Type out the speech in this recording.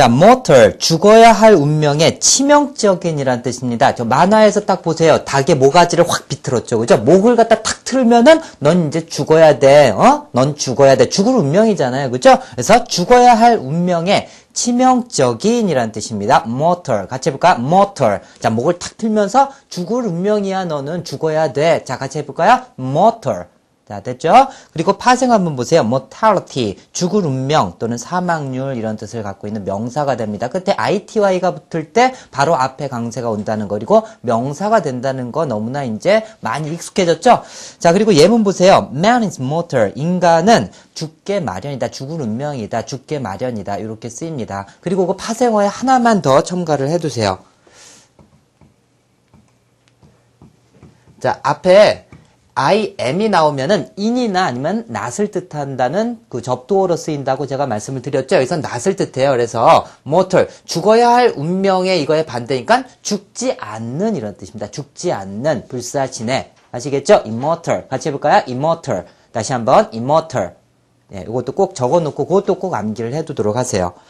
자, mortal, 죽어야 할 운명의 치명적인이란 뜻입니다. 저 만화에서 딱 보세요. 닭의 모가지를 확 비틀었죠. 그죠? 목을 갖다 탁 틀면은 넌 이제 죽어야 돼. 어? 넌 죽어야 돼. 죽을 운명이잖아요. 그죠? 그래서 죽어야 할 운명의 치명적인이란 뜻입니다. mortal. 같이 해볼까요? mortal. 자, 목을 탁 틀면서 죽을 운명이야. 너는 죽어야 돼. 자, 같이 해볼까요? mortal. 자, 됐죠? 그리고 파생 한번 보세요. mortality, 죽을 운명 또는 사망률 이런 뜻을 갖고 있는 명사가 됩니다. 끝에 ity가 붙을 때 바로 앞에 강세가 온다는 거 그리고 명사가 된다는 거 너무나 이제 많이 익숙해졌죠? 자, 그리고 예문 보세요. man is mortal. 인간은 죽게 마련이다. 죽을 운명이다. 죽게 마련이다. 이렇게 쓰입니다. 그리고 그 파생어에 하나만 더 첨가를 해두세요. 자, 앞에 I am이 나오면은 in이나 아니면 not을 뜻한다는 그 접두어로 쓰인다고 제가 말씀을 드렸죠. 여기서 not을 뜻해요. 그래서 mortal 죽어야 할 운명의 이거의 반대니까 죽지 않는 이런 뜻입니다. 죽지 않는 불사신의 아시겠죠? immortal 같이 해볼까요? immortal 다시 한번 immortal 예, 이것도 꼭 적어놓고 그것도 꼭 암기를 해두도록 하세요.